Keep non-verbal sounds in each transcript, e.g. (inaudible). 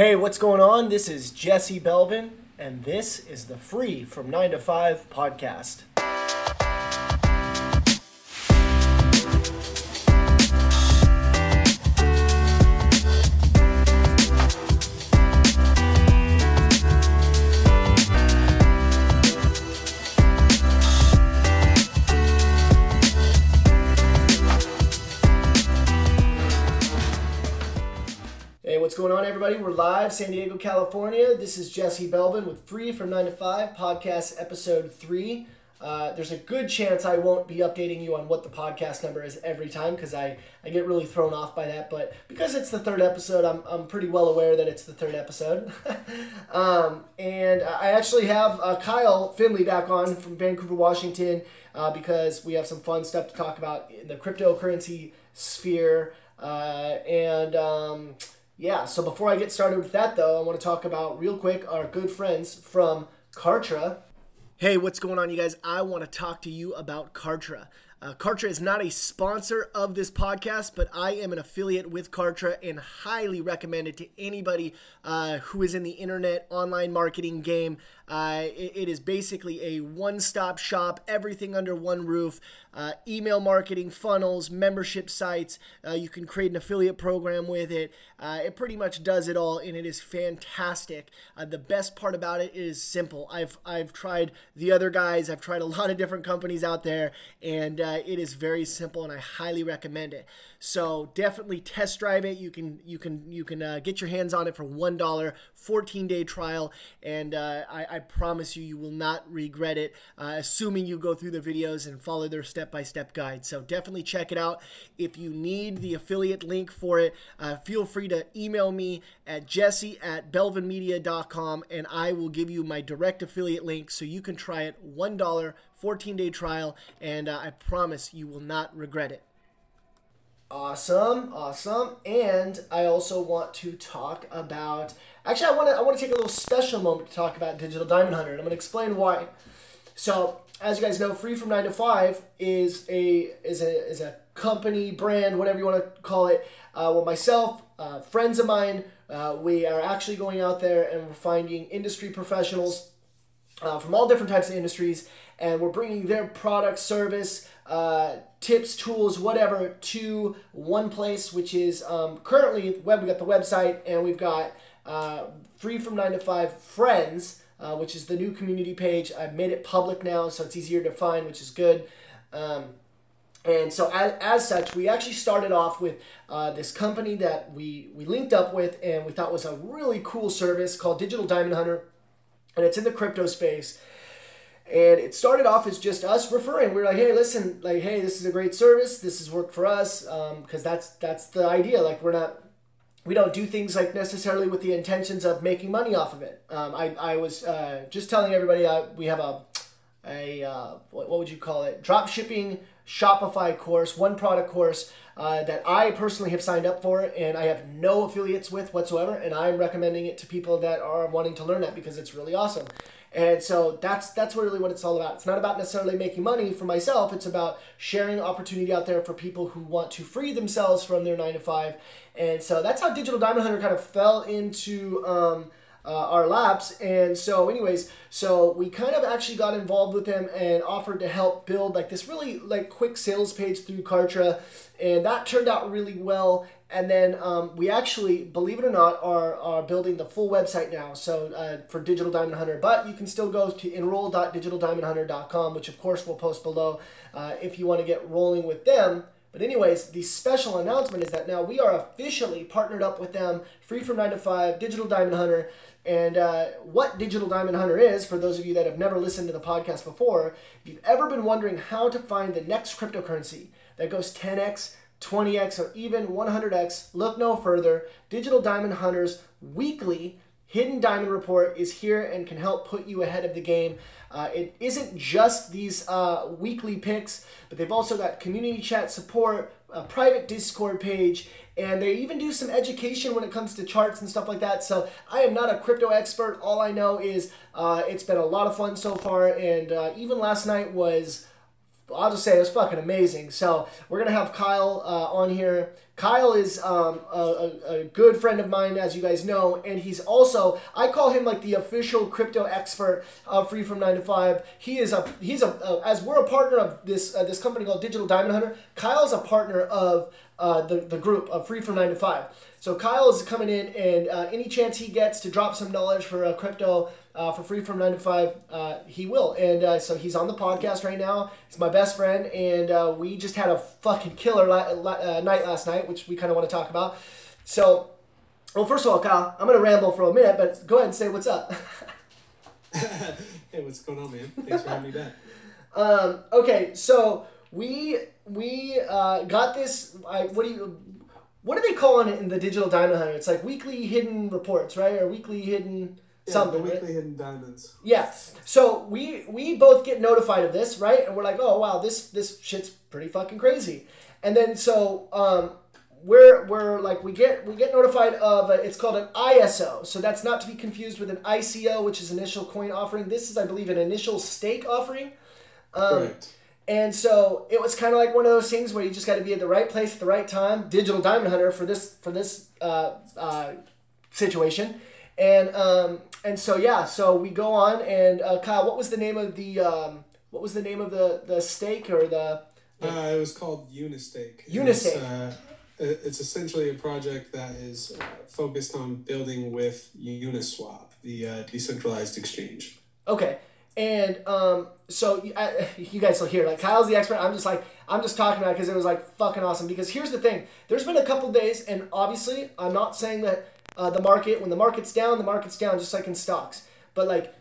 Hey, what's going on? This is Jesse Belvin, and this is the Free from 9 to 5 podcast. Everybody? We're live, San Diego, California. This is Jesse Belvin with Free from 9 to 5, podcast episode 3. Uh, there's a good chance I won't be updating you on what the podcast number is every time because I, I get really thrown off by that. But because it's the third episode, I'm, I'm pretty well aware that it's the third episode. (laughs) um, and I actually have uh, Kyle Finley back on from Vancouver, Washington, uh, because we have some fun stuff to talk about in the cryptocurrency sphere. Uh, and. Um, yeah, so before I get started with that, though, I want to talk about real quick our good friends from Kartra. Hey, what's going on, you guys? I want to talk to you about Kartra. Uh, Kartra is not a sponsor of this podcast, but I am an affiliate with Kartra and highly recommend it to anybody uh, who is in the internet online marketing game. Uh, it, it is basically a one stop shop, everything under one roof. Uh, email marketing, funnels, membership sites. Uh, you can create an affiliate program with it. Uh, it pretty much does it all, and it is fantastic. the best part about it is simple. I've I've tried the other guys. I've tried a (laughs) lot of different companies out there, and uh, it is very simple, and I highly recommend it. So definitely test drive it. You can you can you can uh, get your hands on it for one dollar, 14 day trial, and uh, I, promise you you will not regret it. Uh, assuming you go through the videos and follow their step by step guide. So definitely check it out. If you need the affiliate link for it, uh, feel free to email me at jesse at belvinmedia.com, and I will give you my direct affiliate link so you can try it one dollar 14 day trial, and uh, I promise you will not regret it. Awesome, awesome. And I also want to talk about. Actually, I want to I want to take a little special moment to talk about Digital Diamond Hunter, I'm going to explain why. So, as you guys know, Free from Nine to Five is a is a is a company brand, whatever you want to call it. Uh, well, myself, uh, friends of mine, uh, we are actually going out there and we're finding industry professionals uh, from all different types of industries and we're bringing their product, service, uh, tips, tools, whatever, to one place, which is um, currently web. We got the website, and we've got uh, free from nine to five friends, uh, which is the new community page. I've made it public now, so it's easier to find, which is good. Um, and so, as, as such, we actually started off with uh, this company that we, we linked up with and we thought was a really cool service called Digital Diamond Hunter. And it's in the crypto space. And it started off as just us referring. We are like, hey, listen, like, hey, this is a great service. This has worked for us because um, that's that's the idea. Like, we're not, we don't do things like necessarily with the intentions of making money off of it. Um, I, I was uh, just telling everybody uh, we have a, a uh, what, what would you call it? Drop shipping Shopify course, one product course uh, that I personally have signed up for and I have no affiliates with whatsoever. And I'm recommending it to people that are wanting to learn that because it's really awesome. And so that's that's really what it's all about. It's not about necessarily making money for myself. It's about sharing opportunity out there for people who want to free themselves from their nine to five. And so that's how Digital Diamond Hunter kind of fell into um, uh, our laps. And so, anyways, so we kind of actually got involved with them and offered to help build like this really like quick sales page through Kartra, and that turned out really well. And then um, we actually, believe it or not, are, are building the full website now. So uh, for Digital Diamond Hunter, but you can still go to enroll.digitaldiamondhunter.com, which of course we'll post below uh, if you want to get rolling with them. But anyways, the special announcement is that now we are officially partnered up with them, free from nine to five, Digital Diamond Hunter. And uh, what Digital Diamond Hunter is, for those of you that have never listened to the podcast before, if you've ever been wondering how to find the next cryptocurrency that goes 10x, 20x, or even 100x, look no further. Digital Diamond Hunter's weekly Hidden Diamond Report is here and can help put you ahead of the game. Uh, it isn't just these uh, weekly picks, but they've also got community chat support, a private Discord page, and they even do some education when it comes to charts and stuff like that. So I am not a crypto expert. All I know is uh, it's been a lot of fun so far, and uh, even last night was I'll just say it was fucking amazing. So we're gonna have Kyle uh, on here. Kyle is um, a, a, good friend of mine, as you guys know, and he's also I call him like the official crypto expert of Free from Nine to Five. He is a he's a, a as we're a partner of this uh, this company called Digital Diamond Hunter. Kyle's a partner of uh, the the group of Free from Nine to Five. So Kyle is coming in, and uh, any chance he gets to drop some knowledge for uh, crypto uh, for free from nine to five, uh, he will. And uh, so he's on the podcast right now. He's my best friend, and uh, we just had a fucking killer la- la- uh, night last night, which we kind of want to talk about. So, well, first of all, Kyle, I'm gonna ramble for a minute, but go ahead and say what's up. (laughs) hey, what's going on, man? Thanks for having me back. (laughs) Um, okay, so we we uh, got this. I, what do you? what are they calling it in the digital diamond hunter? It's like weekly hidden reports, right? Or weekly hidden yeah, something. The weekly hidden diamonds. Yeah. So we we both get notified of this, right? And we're like, oh wow, this this shit's pretty fucking crazy. And then so um, we're we're like we get we get notified of a, it's called an ISO. So that's not to be confused with an ICO, which is initial coin offering. This is, I believe, an initial stake offering. Um, Correct. And so it was kind of like one of those things where you just got to be at the right place at the right time. Digital Diamond Hunter for this for this uh, uh, situation, and um, and so yeah, so we go on and uh, Kyle, what was the name of the um, what was the name of the the stake or the? Uh, it was called Unistake. Unistake. It's, uh, it's essentially a project that is uh, focused on building with Uniswap, the uh, decentralized exchange. Okay, and um, so I, you guys will hear like Kyle's the expert. I'm just like I'm just talking about because it, it was like fucking awesome. Because here's the thing: there's been a couple days, and obviously I'm not saying that uh, the market when the market's down, the market's down, just like in stocks. But like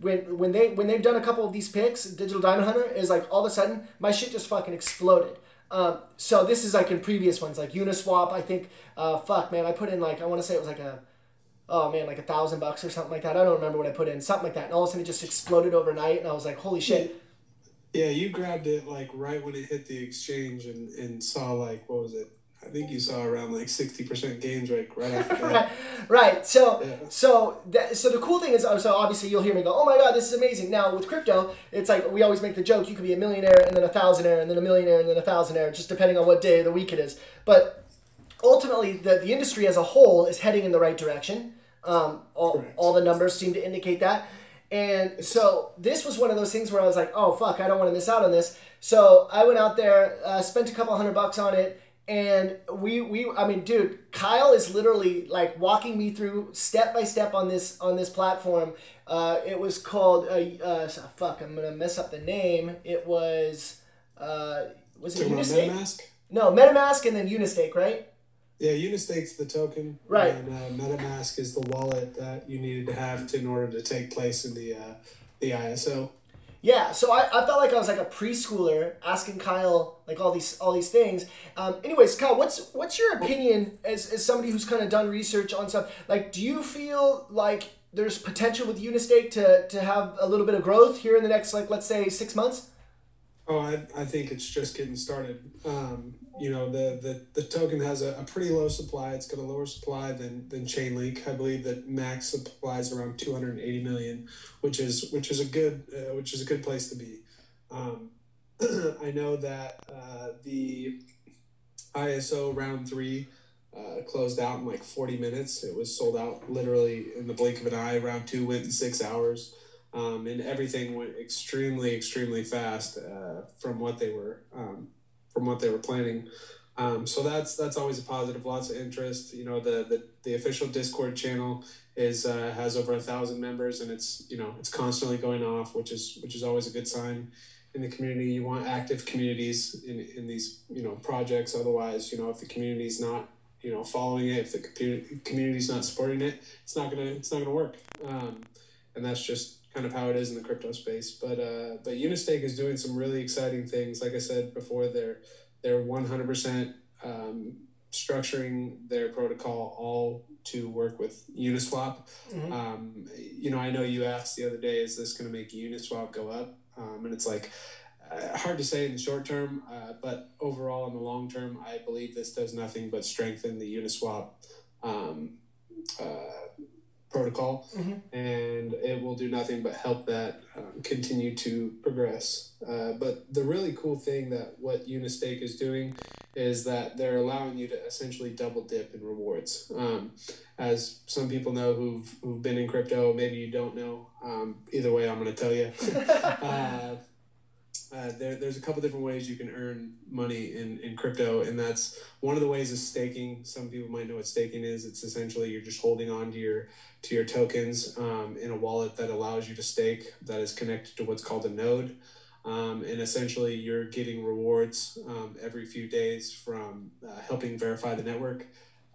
when when they when they've done a couple of these picks, Digital Diamond Hunter is like all of a sudden my shit just fucking exploded. Um, so this is like in previous ones, like Uniswap. I think, uh, fuck man, I put in like I want to say it was like a oh man, like a thousand bucks or something like that. I don't remember what I put in, something like that. And all of a sudden it just exploded overnight, and I was like, holy shit. Yeah, you grabbed it like right when it hit the exchange and, and saw like what was it? I think you saw around like sixty percent gains right right after (laughs) that. right, right. So Yeah. so that, so the cool thing is, so obviously you'll hear me go, oh my god, this is amazing. Now with crypto, it's like we always make the joke, you could be a millionaire and then a thousandaire and then a millionaire and then a thousandaire, just depending on what day of the week it is. But ultimately, the the industry as a whole is heading in the right direction. Um, all, Correct. all the numbers seem to indicate that. And so this was one of those things where I was like, oh fuck, I don't want to miss out on this. So I went out there, uh, spent a couple hundred bucks on it, and we we I mean, dude, Kyle is literally like walking me through step by step on this on this platform. Uh, it was called uh, uh, fuck, I'm gonna mess up the name. It was uh, was it Unistake? MetaMask? No, MetaMask and then Unistake, right? Yeah, Unistake's the token. Right. And uh, MetaMask is the wallet that you needed to have to, in order to take place in the uh, the ISO. Yeah, so I, I felt like I was like a preschooler asking Kyle like all these all these things. Um, anyways, Kyle, what's what's your opinion as, as somebody who's kind of done research on stuff? Like, do you feel like there's potential with Unistake to, to have a little bit of growth here in the next like let's say six months? Oh, I, I think it's just getting started. Um, you know, the, the, the token has a, a pretty low supply. It's got a lower supply than, than Chainlink. I believe that max supply is around 280 million, which is which is a good uh, which is a good place to be. Um, (clears throat) I know that uh, the ISO round three uh, closed out in like 40 minutes. It was sold out literally in the blink of an eye. Round two went in six hours um, and everything went extremely, extremely fast uh, from what they were um, from what they were planning. Um, so that's that's always a positive. Lots of interest. You know, the the, the official Discord channel is uh, has over a thousand members, and it's you know it's constantly going off, which is which is always a good sign in the community. You want active communities in, in these you know projects. Otherwise, you know if the community's not you know following it, if the community community's not supporting it, it's not gonna it's not gonna work. Um, and that's just kind of how it is in the crypto space. But uh, but Unistake is doing some really exciting things. Like I said before, they're they're one hundred percent um, structuring their protocol all to work with Uniswap. Mhm. Um, you know, I know you asked the other day, is this going to make Uniswap go up? Um, and it's like uh, hard to say in the short term, uh, but overall in the long term, I believe this does nothing but strengthen the Uniswap um, uh, protocol, mm-hmm. and it will do nothing but help that um, continue to progress. Uh, but the really cool thing that what Unistake is doing is that they're allowing you to essentially double dip in rewards. Um, as some people know who've, who've been in crypto, maybe you don't know. Um, either way, I'm going to tell you. (laughs) uh, uh, there, there's a couple different ways you can earn money in, in crypto, and that's one of the ways is staking. Some people might know what staking is. It's essentially you're just holding on to your to your tokens um, in a wallet that allows you to stake that is connected to what's called a node. Um, and essentially, you're getting rewards um, every few days from uh, helping verify the network.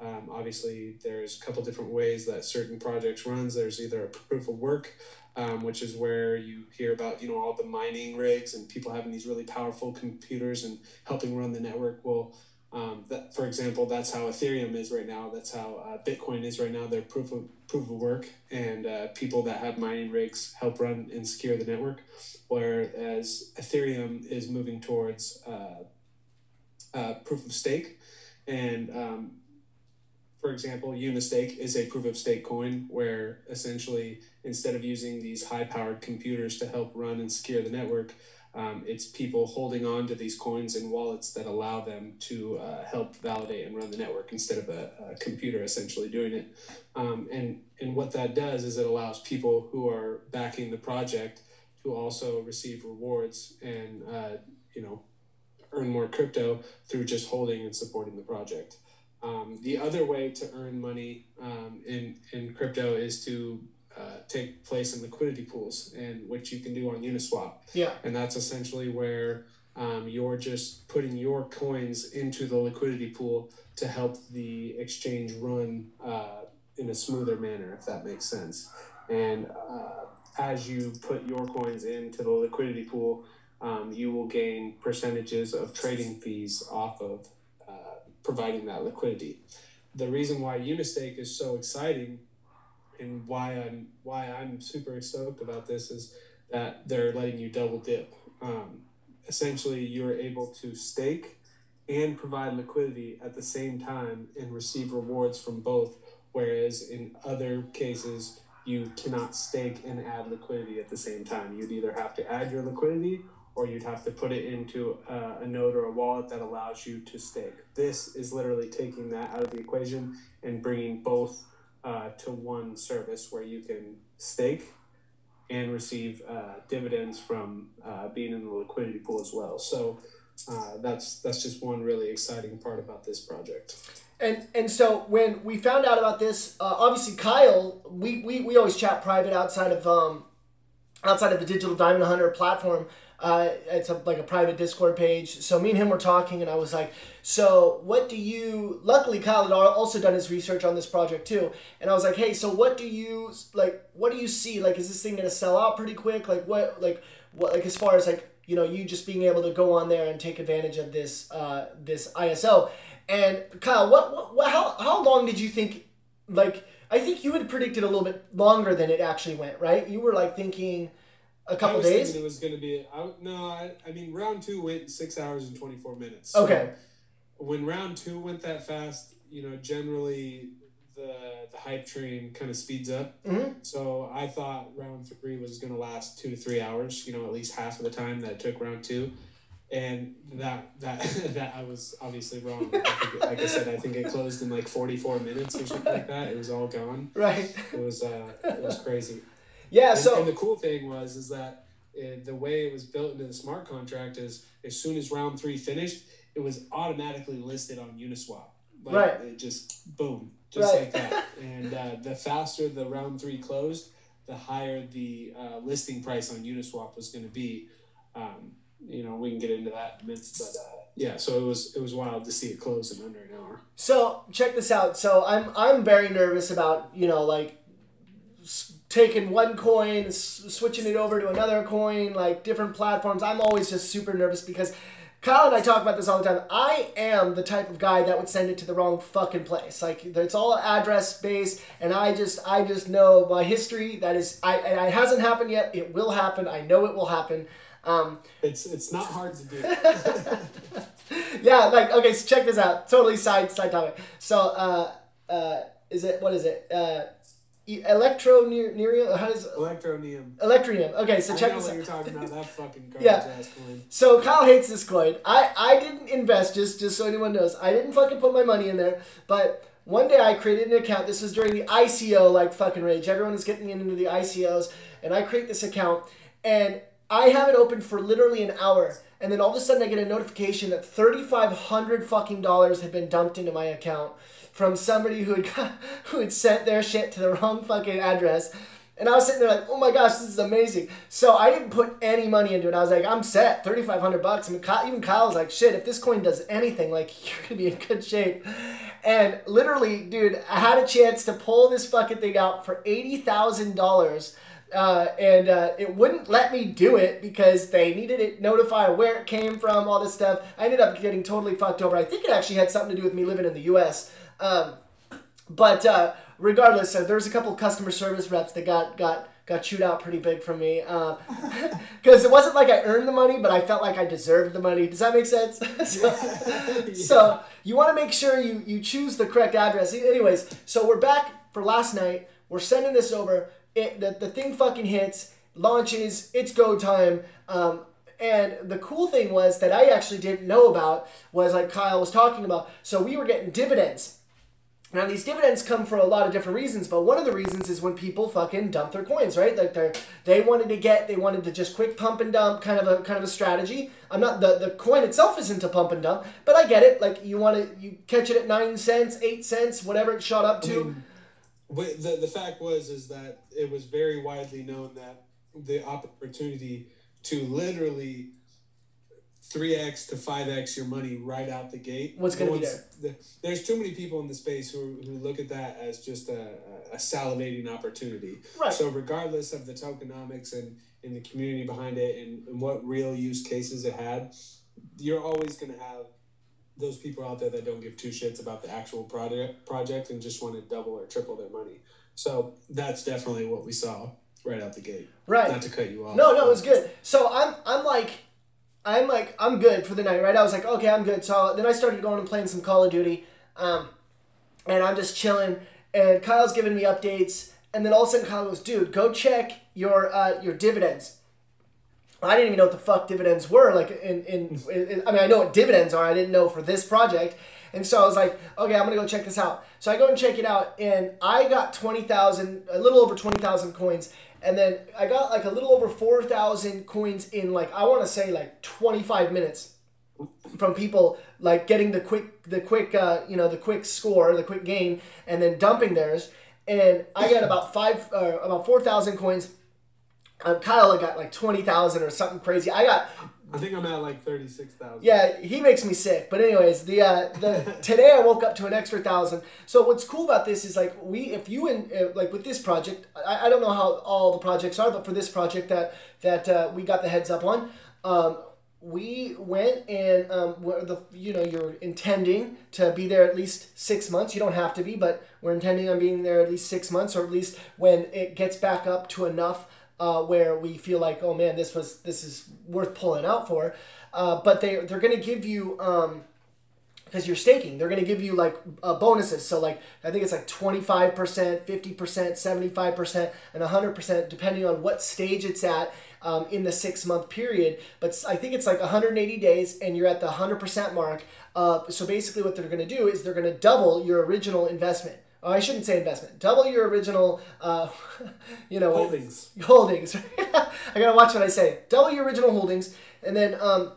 Um, obviously, there's a couple different ways that certain projects runs. There's either a proof of work, um, which is where you hear about you know all the mining rigs and people having these really powerful computers and helping run the network. Well, um, that for example, that's how Ethereum is right now. That's how uh, Bitcoin is right now. They're proof of proof of work, and uh, people that have mining rigs help run and secure the network. Whereas Ethereum is moving towards uh, uh proof of stake, and um, for example, Unistake is a proof of stake coin where essentially instead of using these high powered computers to help run and secure the network, um, it's people holding on to these coins in wallets that allow them to uh, help validate and run the network instead of a, a computer essentially doing it. Um, and, and what that does is it allows people who are backing the project to also receive rewards and, uh, you know, earn more crypto through just holding and supporting the project. Um, the other way to earn money um, in, in crypto is to uh, take place in liquidity pools, and which you can do on Uniswap. Yeah. And that's essentially where um, you're just putting your coins into the liquidity pool to help the exchange run uh, in a smoother manner, if that makes sense. And uh, as you put your coins into the liquidity pool, um, you will gain percentages of trading fees off of providing that liquidity. The reason why Unistake is so exciting and why I'm why I'm super stoked about this is that they're letting you double dip. Um, essentially, you're able to stake and provide liquidity at the same time and receive rewards from both. Whereas in other cases, you cannot stake and add liquidity at the same time. You'd either have to add your liquidity or you'd have to put it into a, a, node or a wallet that allows you to stake. This is literally taking that out of the equation and bringing both uh, to one service where you can stake and receive uh, dividends from uh, being in the liquidity pool as well. So uh, that's that's just one really exciting part about this project. And and so when we found out about this, uh, obviously Kyle, we, we, we always chat private outside of um, outside of the Digital Diamond Hunter platform. Uh, it's a, like a private Discord page. So me and him were talking, and I was like, "So what do you?" Luckily, Kyle had also done his research on this project too, and I was like, "Hey, so what do you like? What do you see? Like, is this thing gonna sell out pretty quick? Like, what? Like, what? Like, as far as like you know, you just being able to go on there and take advantage of this uh, this ISO." And Kyle, what, what, what how how long did you think? Like, I think you had predicted a little bit longer than it actually went, right? You were like thinking a couple I days. It was going to be. I, no, I, I mean round two went six hours and twenty four minutes. So okay. When round two went that fast, you know, generally the the hype train kind of speeds up. Mm-hmm. So I thought round three was going to last two to three hours. You know, at least half of the time that it took round two. And that that (laughs) that I was obviously wrong. I think, like I said, I think it closed in like forty four minutes or something like that. It was all gone. (laughs) Right. It was uh, it was crazy. Yeah. And, so and the cool thing was is that it, the way it was built into the smart contract is as soon as round three finished, it was automatically listed on Uniswap. Like, right. It just boom, just right. like that. (laughs) and uh, the faster the round three closed, the higher the uh, listing price on Uniswap was going to be. Um, you know, we can get into that in a minute, but uh, yeah, so it was it was wild to see it close in under an hour. So check this out. So I'm I'm very nervous about you know like taking one coin, s- switching it over to another coin, like different platforms. I'm always just super nervous because Kyle and I talk about this all the time. I am the type of guy that would send it to the wrong fucking place. Like it's all address based, and I just I just know my history. That is, I it hasn't happened yet. It will happen. I know it will happen. Um, it's it's not hard to do. (laughs) yeah, like okay, so check this out. Totally side side topic. So uh, uh, is it what is it? Uh, Electronerium. How does Electroneum. Electroneum? Okay, so I check know this what out. you're talking about. That (laughs) fucking garbage Yeah. ass coin. So Kyle hates this coin. I, I didn't invest, just just so anyone knows. I didn't fucking put my money in there. But one day I created an account. This was during the ICO like fucking rage. Everyone was getting into the ICOs, and I create this account, and I have it open for literally an hour, and then all of a sudden I get a notification that thirty five hundred fucking dollars had been dumped into my account from somebody who had (laughs) who had sent their shit to the wrong fucking address. And I was sitting there like, oh my gosh, this is amazing. So I didn't put any money into it. I was like, I'm set, thirty five hundred bucks. I mean, Kyle, even Kyle was like, shit, if this coin does anything, like (laughs) you're gonna be in good shape. And literally, dude, I had a chance to pull this fucking thing out for eighty thousand dollars. Uh, and uh, it wouldn't let me do it because they needed it notify where it came from, all this stuff. I ended up getting totally fucked over. I think it actually had something to do with me living in the U.S. Um, but uh, regardless, uh, there's a couple customer service reps that got got got chewed out pretty big from me (laughs) because it wasn't like I earned the money, but I felt like I deserved the money. Does that make sense? (laughs) so, (laughs) so you want to make sure you you choose the correct address. Anyways, so we're back for last night. We're sending this over. It the, the thing fucking hits, launches. It's go time. Um, and the cool thing was that I actually didn't know about was like Kyle was talking about. So we were getting dividends. Now these dividends come for a lot of different reasons, but one of the reasons is when people fucking dump their coins, right? Like they they wanted to get they wanted to just quick pump and dump kind of a kind of a strategy. I'm not the the coin itself isn't a pump and dump, but I get it. Like you want to you catch it at nine cents, eight cents, whatever it shot up to. mean, But the, the fact was is that it was very widely known that the opportunity to literally 3x to 5x your money right out the gate What's gonna no be one's- the- there's too many people in the space who, who look at that as just a, a salivating opportunity Right. so regardless of the tokenomics and, and the community behind it and, and what real use cases it had you're always going to have those people out there that don't give two shits about the actual project project and just want to double or triple their money. So that's definitely what we saw right out the gate. Right. Not to cut you off. No, no, it was good. So I'm I'm like I'm like I'm good for the night, right? I was like, okay, I'm good. So then I started going and playing some Call of Duty, um, and I'm just chilling. And Kyle's giving me updates, and then all of a sudden Kyle goes, "Dude, go check your uh, your dividends." I didn't even know what the fuck dividends were. Like, in, in, in I mean, I know what dividends are. I didn't know for this project, and so I was like, okay, I'm gonna go check this out. So I go and check it out, and I got twenty thousand, a little over twenty thousand coins, and then I got like a little over four thousand coins in like I want to say like twenty five minutes from people like getting the quick the quick uh, you know the quick score the quick gain and then dumping theirs. And i got about five uh, about 4000 coins. Um, kyle got like 20000 or something crazy. I got I think I'm at like thirty six thousand. yeah, he makes me sick. But anyways, the uh, the (laughs) today I woke up to an extra thousand. So what's cool about this is like we, if you and uh, like with this project, I, I don't know how all the projects are, but for this project that that uh, we got the heads up on, um, we went and um, where the you know you're intending to be there at least six months. You don't have to be, but we're intending on being there at least six months, or at least when it gets back up to enough uh, where we feel like, oh man, this was this is worth pulling out for. Uh, but they they're gonna give you um, because you're staking, they're gonna give you like uh, bonuses. So like I think it's like twenty five percent, fifty percent, seventy five percent, and hundred percent, depending on what stage it's at. Um, in the six month period, but I think it's like 180 days, and you're at the 100% mark. So basically, what they're going to do is they're going to double your original investment. Oh, I shouldn't say investment. Double your original, uh, (laughs) you know, Holdings. (laughs) holdings. (laughs) I gotta watch what I say. Double your original holdings, and then um,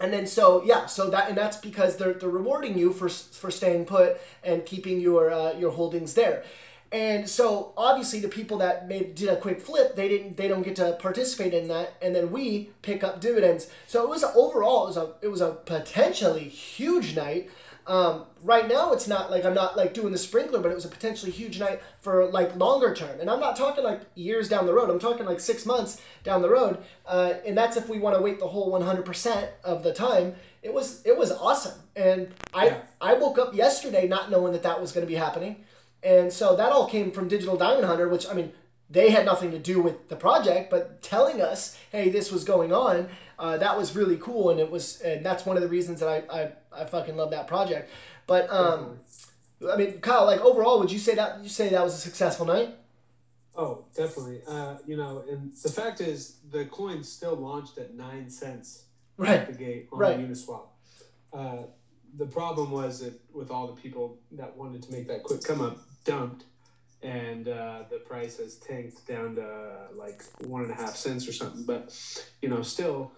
and then so yeah, so that and that's because they're they're rewarding you for for staying put and keeping your uh, your holdings there. And so obviously the people that made did a quick flip, they didn't they don't get to participate in that, and then we pick up dividends. So it was overall it was a it was a potentially huge night. Um, right now it's not like I'm not like doing the sprinkler, but it was a potentially huge night for like longer term. And I'm not talking like years down the road. I'm talking like six months down the road. Uh, and that's if we want to wait the whole 100% of the time. It was it was awesome. And I Yeah. I woke up yesterday not knowing that that was going to be happening. And so that all came from Digital Diamond Hunter, which I mean, they had nothing to do with the project, but telling us, hey, this was going on, uh, that was really cool, and it was, and that's one of the reasons that I, I, I fucking love that project. But um, I mean, Kyle, like overall, would you say that you say that was a successful night? Oh, definitely. Uh, you know, and the fact is, the coin still launched at nine cents right. at the gate on right. Uniswap. Uh, the problem was that with all the people that wanted to make that quick come up, dumped, and uh, the price has tanked down to like one and a half cents or something. But you know, still,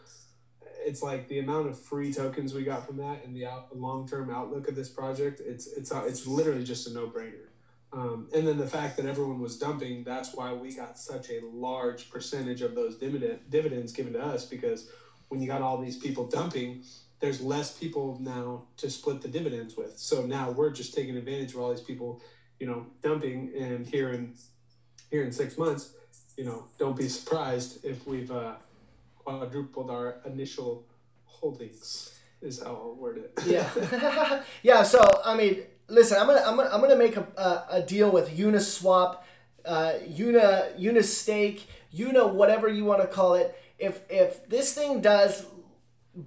it's like the amount of free tokens we got from that and the out, long term outlook of this project. It's it's uh, it's literally just a no brainer. Um, and then the fact that everyone was dumping, that's why we got such a large percentage of those dividend, dividends given to us because when you got all these people dumping, there's less people now to split the dividends with. So now we're just taking advantage of all these people, you know, dumping. And here in here in six months, you know, don't be surprised if we've uh, quadrupled our initial holdings. Is how I'll word it. yeah, (laughs) yeah. So I mean, listen, I'm gonna I'm gonna, I'm gonna make a, a, a deal with Uniswap, uh, Una Unistake, Una whatever you want to call it. If if this thing does,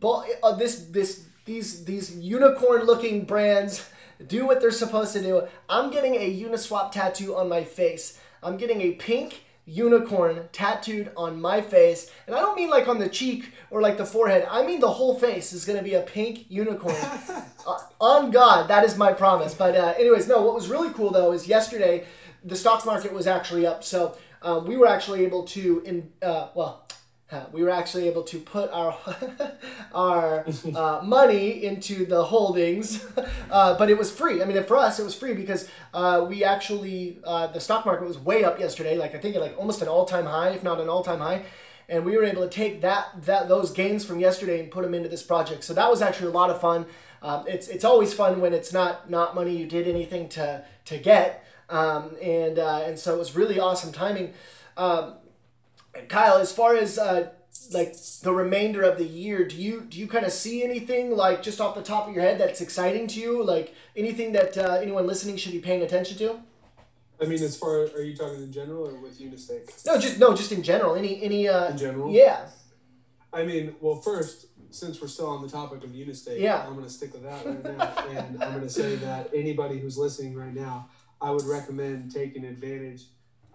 uh, this this these these unicorn looking brands do what they're supposed to do. I'm getting a Uniswap tattoo on my face. I'm getting a pink unicorn tattooed on my face. And I don't mean like on the cheek or like the forehead. I mean the whole face is going to be a pink unicorn. (laughs) uh, on God, that is my promise. But, uh, anyways, no, what was really cool though is yesterday the stock market was actually up. So um, we were actually able to, in, uh, well, we were actually able to put our (laughs) our uh, (laughs) money into the holdings, (laughs) uh, but it was free. I mean, for us, it was free because uh, we actually uh, the stock market was way up yesterday. Like I think like almost an all time high, if not an all time high, and we were able to take that that those gains from yesterday and put them into this project. So that was actually a lot of fun. Um, it's it's always fun when it's not not money you did anything to to get, um, and uh, and so it was really awesome timing. Um, Kyle, as far as uh, like the remainder of the year, do you do you kind of see anything like just off the top of your head that's exciting to you? Like anything that uh, anyone listening should be paying attention to? I mean, as far are you talking in general or with Unistake? No, just no, just in general. Any any uh, in general? Yeah. I mean, well, first, since we're still on the topic of Unistake, yeah. I'm going to stick with that right now, and I'm going to say that anybody who's listening right now, I would recommend taking advantage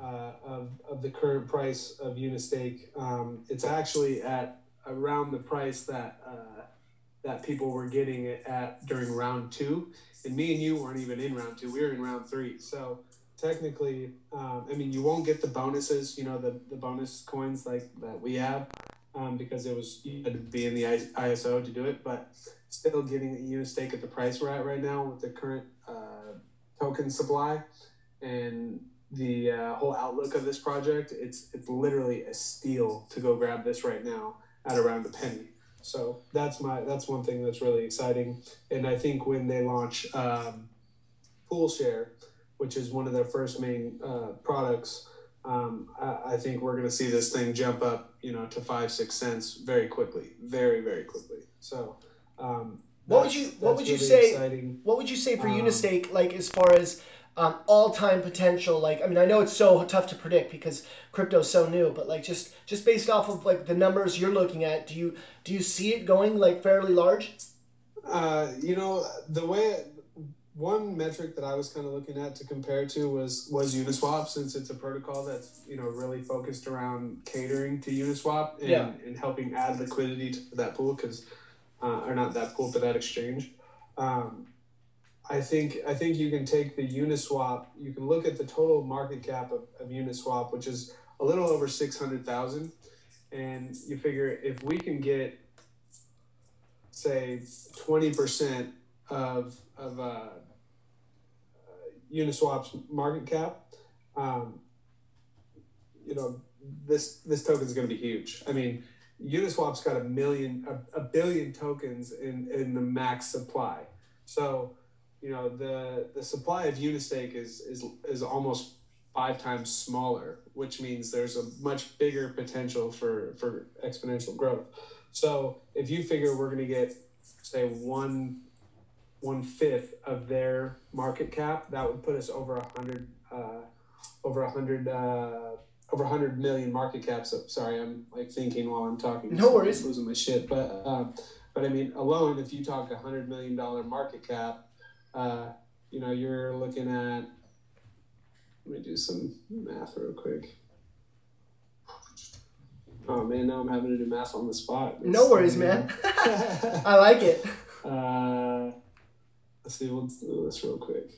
uh, of, of the current price of Unistake. Um, it's actually at around the price that uh, that people were getting it at during round two, and me and you weren't even in round two. We were in round three, so technically, um, I mean, you won't get the bonuses. You know, the the bonus coins like that we have. Um, because it was you had to be in the ISO to do it, but still getting Unistake at the price we're at right now with the current uh, token supply, and the uh, whole outlook of this project, it's it's literally a steal to go grab this right now at around a penny. So that's my that's one thing that's really exciting. And I think when they launch um, PoolShare, which is one of their first main uh, products, um, I, I think we're going to see this thing jump up, you know, to five six cents very quickly, very very quickly. So. Um, what would you What would you really say? Exciting. What would you say for um, Unistake, like as far as um, all time potential. Like I mean, I know it's so tough to predict because crypto's so new, but like just just based off of like the numbers you're looking at, do you do you see it going like fairly large? Uh, you know the way one metric that I was kind of looking at to compare to was was Uniswap since it's a protocol that's you know really focused around catering to Uniswap and, yeah. and helping add liquidity to that pool because uh, or not that pool but that exchange. Um, I think I think you can take the Uniswap. You can look at the total market cap of, of Uniswap, which is a little over six hundred thousand, and you figure if we can get, say, twenty percent of of uh, Uniswap's market cap, um, you know, this this token is going to be huge. I mean, Uniswap's got a million, a, a billion tokens in in the max supply, so you know the the supply of Unistake is is is almost five times smaller, which means there's a much bigger potential for for exponential growth. So if you figure we're going to get say one one fifth of their market cap, that would put us over a hundred uh, over a hundred uh, over a hundred million market caps. So sorry, I'm like thinking while I'm talking. No worries, I'm losing my shit. But um, but I mean, alone, if you talk a hundred million dollar market cap uh, you know, you're looking at. Let me do some math real quick. Oh man, now I'm having to do math on the spot. No worries, man. (laughs) I like it. Uh, let's see. Let's do this real quick.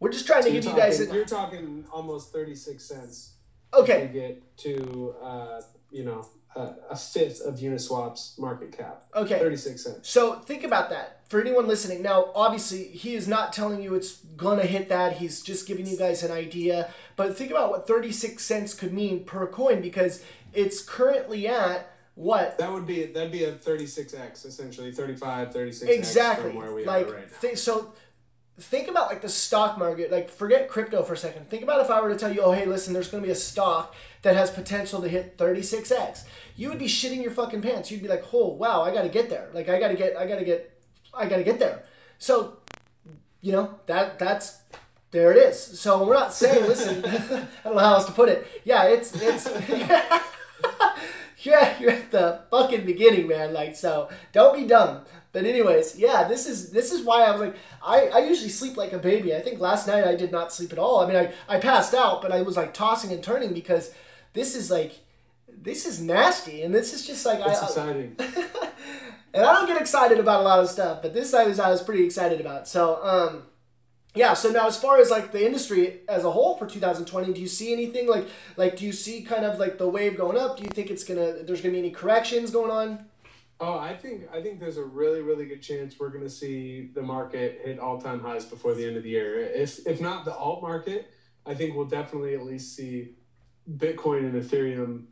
We're just trying to You're give you guys. An, you're talking almost thirty six cents okay, to get to uh, you know a, a fifth of Uniswap's market cap. okay. Thirty six cents. So think about that for anyone listening. Now, obviously, he is not telling you it's gonna hit that. He's just giving you guys an idea. But think about what thirty six cents could mean per coin because it's currently at what That would be that'd be a thirty six x essentially 35, 36 exactly from where we like are right now. thi- so think about like the stock market like forget crypto for a second. Think about if i were to tell you oh hey listen there's going to be a stock that has potential to hit 36x you would be shitting your fucking pants. You'd be like oh wow i gotta get there. Like i gotta get i gotta get i gotta get there. So you know that that's there it is. So we're not saying listen (laughs) i don't know how else to put it. Yeah it's it's (laughs) yeah, you're at the fucking beginning, man. Like, so don't be dumb. But anyways, yeah, this is this is why I was like, I, I usually sleep like a baby. I think last night I did not sleep at all. I mean, I, I passed out, but I was like tossing and turning because this is like, this is nasty, and this is just like It's I, exciting. (laughs) and I don't get excited about a lot of stuff, but this I was I was pretty excited about. So um, yeah. So now as far as like the industry as a whole for 2020, do you see anything like like do you see kind of like the wave going up? Do you think it's gonna there's gonna be any corrections going on? Oh, I think I think there's a really really good chance we're to see the market hit all time highs before the end of the year. If if not the alt market, I think we'll definitely at least see Bitcoin and Ethereum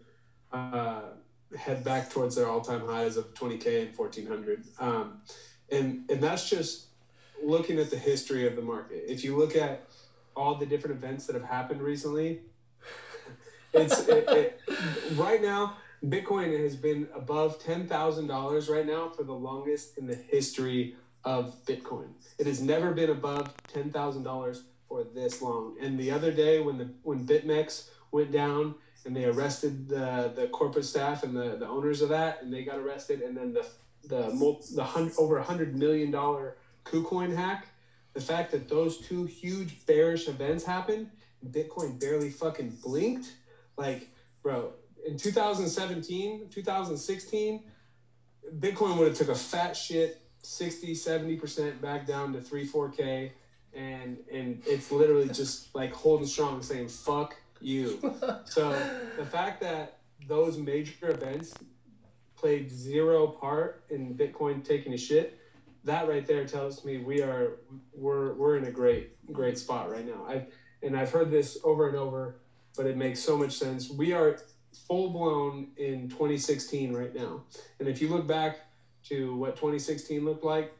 uh, head back towards their all time highs of 20k and 1400. Um, and and that's just looking at the history of the market. If you look at all the different events that have happened recently, (laughs) it's it, it, right now Bitcoin has been above ten thousand dollars right now for the longest in the history of Bitcoin. It has never been above ten thousand dollars for this long. And the other day, when the when BitMEX went down and they arrested the the corporate staff and the, the owners of that, and they got arrested, and then the the the hun- over a hundred million dollar KuCoin hack. The fact that those two huge bearish events happened, Bitcoin barely fucking blinked. Like, bro, in 2017, 2016, Bitcoin would have took a fat shit 60, 70% back down to 3, 4K. And, and it's literally just like holding strong saying, fuck you. (laughs) so the fact that those major events played zero part in Bitcoin taking a shit, that right there tells me we are we're we're in a great great spot right now. I and I've heard this over and over, but it makes so much sense. We are full blown in 2016 right now. And if you look back to what 2016 looked like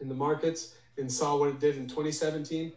in the markets and saw what it did in 2017,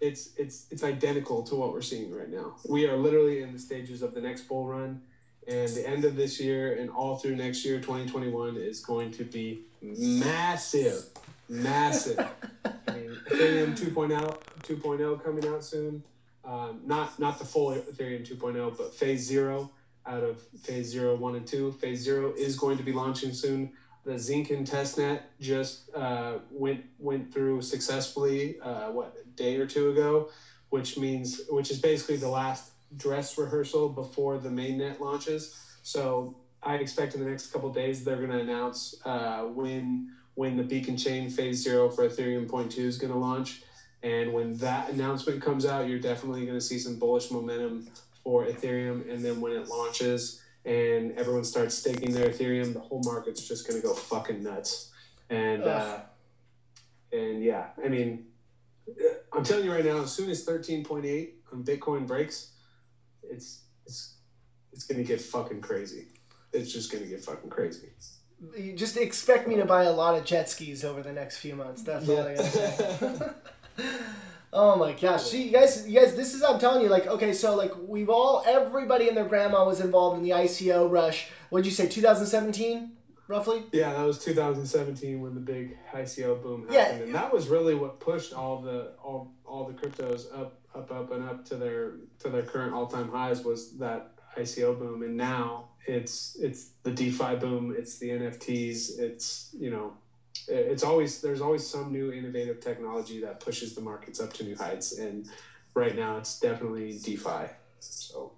it's it's it's identical to what we're seeing right now. We are literally in the stages of the next bull run and the end of this year and all through next year 2021 is going to be massive massive. I mean, ethereum 2.0 2.0 coming out soon. Um, not not the full ethereum 2.0 but phase zero out of phase zero one and two. Phase zero is going to be launching soon. The Zinken testnet just uh, went went through successfully uh, what a day or two ago which means which is basically the last dress rehearsal before the mainnet launches. So I expect in the next couple days they're going to announce uh, when when the Beacon Chain Phase Zero for Ethereum Point Two is going to launch, and when that announcement comes out, you're definitely going to see some bullish momentum for Ethereum. And then when it launches and everyone starts staking their Ethereum, the whole market's just going to go fucking nuts. And uh, and yeah, I mean, I'm telling you right now, as soon as 13.8 on Bitcoin breaks, it's it's it's gonna get fucking crazy. It's just gonna get fucking crazy. You just expect me to buy a lot of jet skis over the next few months. That's all I gotta say. (laughs) oh my gosh, see you guys, you guys, this is I'm telling you, like, okay, so like we've all, everybody and their grandma was involved in the ICO rush. What'd you say, 2017, roughly? Yeah, that was 2017 when the big ICO boom happened, Yeah. and that was really what pushed all the all all the cryptos up up up and up to their to their current all time highs was that ICO boom, and now it's it's the DeFi boom, it's the NFTs, it's you know it's always there's always some new innovative technology that pushes the markets up to new heights, and right now it's definitely DeFi. So.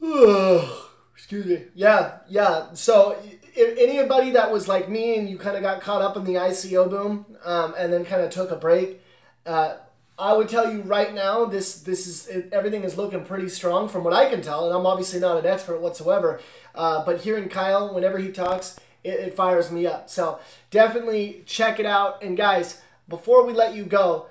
(sighs) Excuse me. Yeah, yeah. So, if anybody that was like me and you kind of got caught up in the ICO boom, um, and then kind of took a break, uh, I would tell you right now, this this is it, everything is looking pretty strong from what I can tell, and I'm obviously not an expert whatsoever. Uh, but hearing Kyle, whenever he talks, it, it fires me up. So definitely check it out. And guys, before we let you go,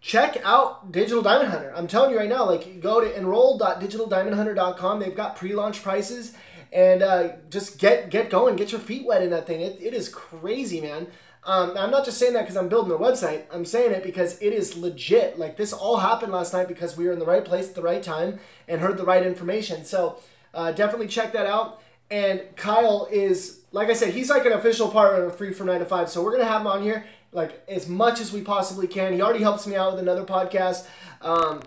check out Digital Diamond Hunter. I'm telling you right now, like go to enroll.digitaldiamondhunter.com. They've got pre-launch prices, and uh, just get get going, get your feet wet in that thing. It, it is crazy, man. Um, I'm not just saying that because I'm building a website. I'm saying it because it is legit. Like this all happened last night because we were in the right place at the right time and heard the right information. So uh, definitely check that out. And Kyle is, like I said, he's like an official partner of Free from 9 to 5. So we're to have him on here like as much as we possibly can. He already helps me out with another podcast. Um,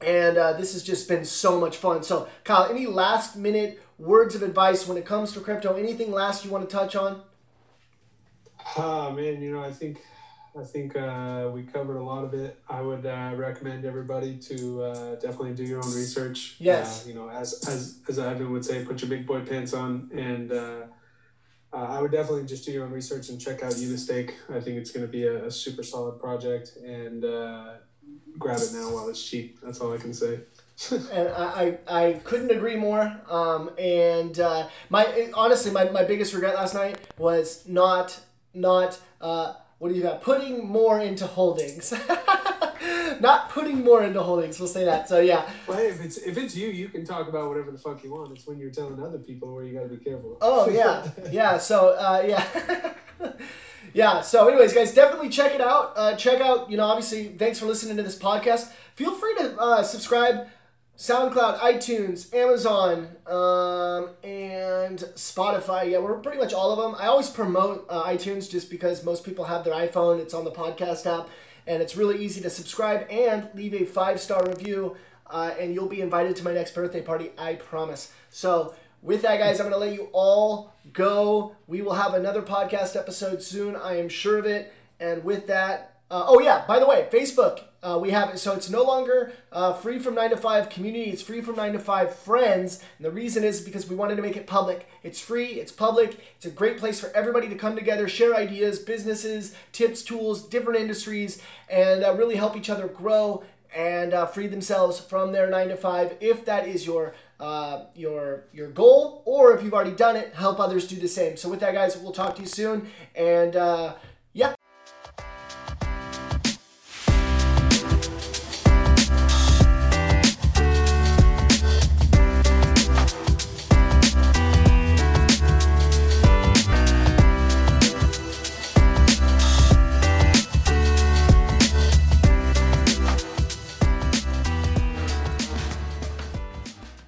and uh, this has just been so much fun. So, Kyle, any last minute words of advice when it comes to crypto? Anything last you want to touch on? Oh, man, you know, I think I think uh, we covered a lot of it. I would uh, recommend everybody to uh, definitely do your own research. Yes. Uh, you know, as as as Ivan would say, put your big boy pants on, and uh, uh, I would definitely just do your own research and check out Unistake. I think it's going to be a, a, super solid project, and grab it now while it's cheap. That's all I can say. (laughs) and I, I, I couldn't agree more. Um, and my honestly, my, my biggest regret last night was not not what do you got? Putting more into holdings. (laughs) Not putting more into holdings. We'll say that. So yeah. Well, if it's if it's you, you can talk about whatever the fuck you want. It's when you're telling other people where you got to be careful. Oh yeah, (laughs) yeah. So uh, yeah. (laughs) yeah. So, anyways, guys, definitely check it out. Uh, check out, you know, obviously, thanks for listening to this podcast. Feel free to uh, subscribe SoundCloud, iTunes, Amazon, um, and Spotify. Yeah, we're pretty much all of them. I always promote uh, iTunes just because most people have their iPhone. It's on the podcast app, and it's really easy to subscribe and leave a five star review, uh, and you'll be invited to my next birthday party. I promise. So, with that, guys, I'm going to let you all go. We will have another podcast episode soon. I am sure of it. And with that, uh, oh yeah, by the way, Facebook. Uh, we have it, so it's no longer uh, free from 9 to 5 community, it's free from 9 to 5 friends. And the reason is because we wanted to make it public. It's free, it's public, it's a great place for everybody to come together, share ideas, businesses, tips, tools, different industries, and uh, really help each other grow and uh, free themselves from their 9 to 5 if that is your uh, your your goal or if you've already done it help others do the same so with that guys we'll talk to you soon and uh,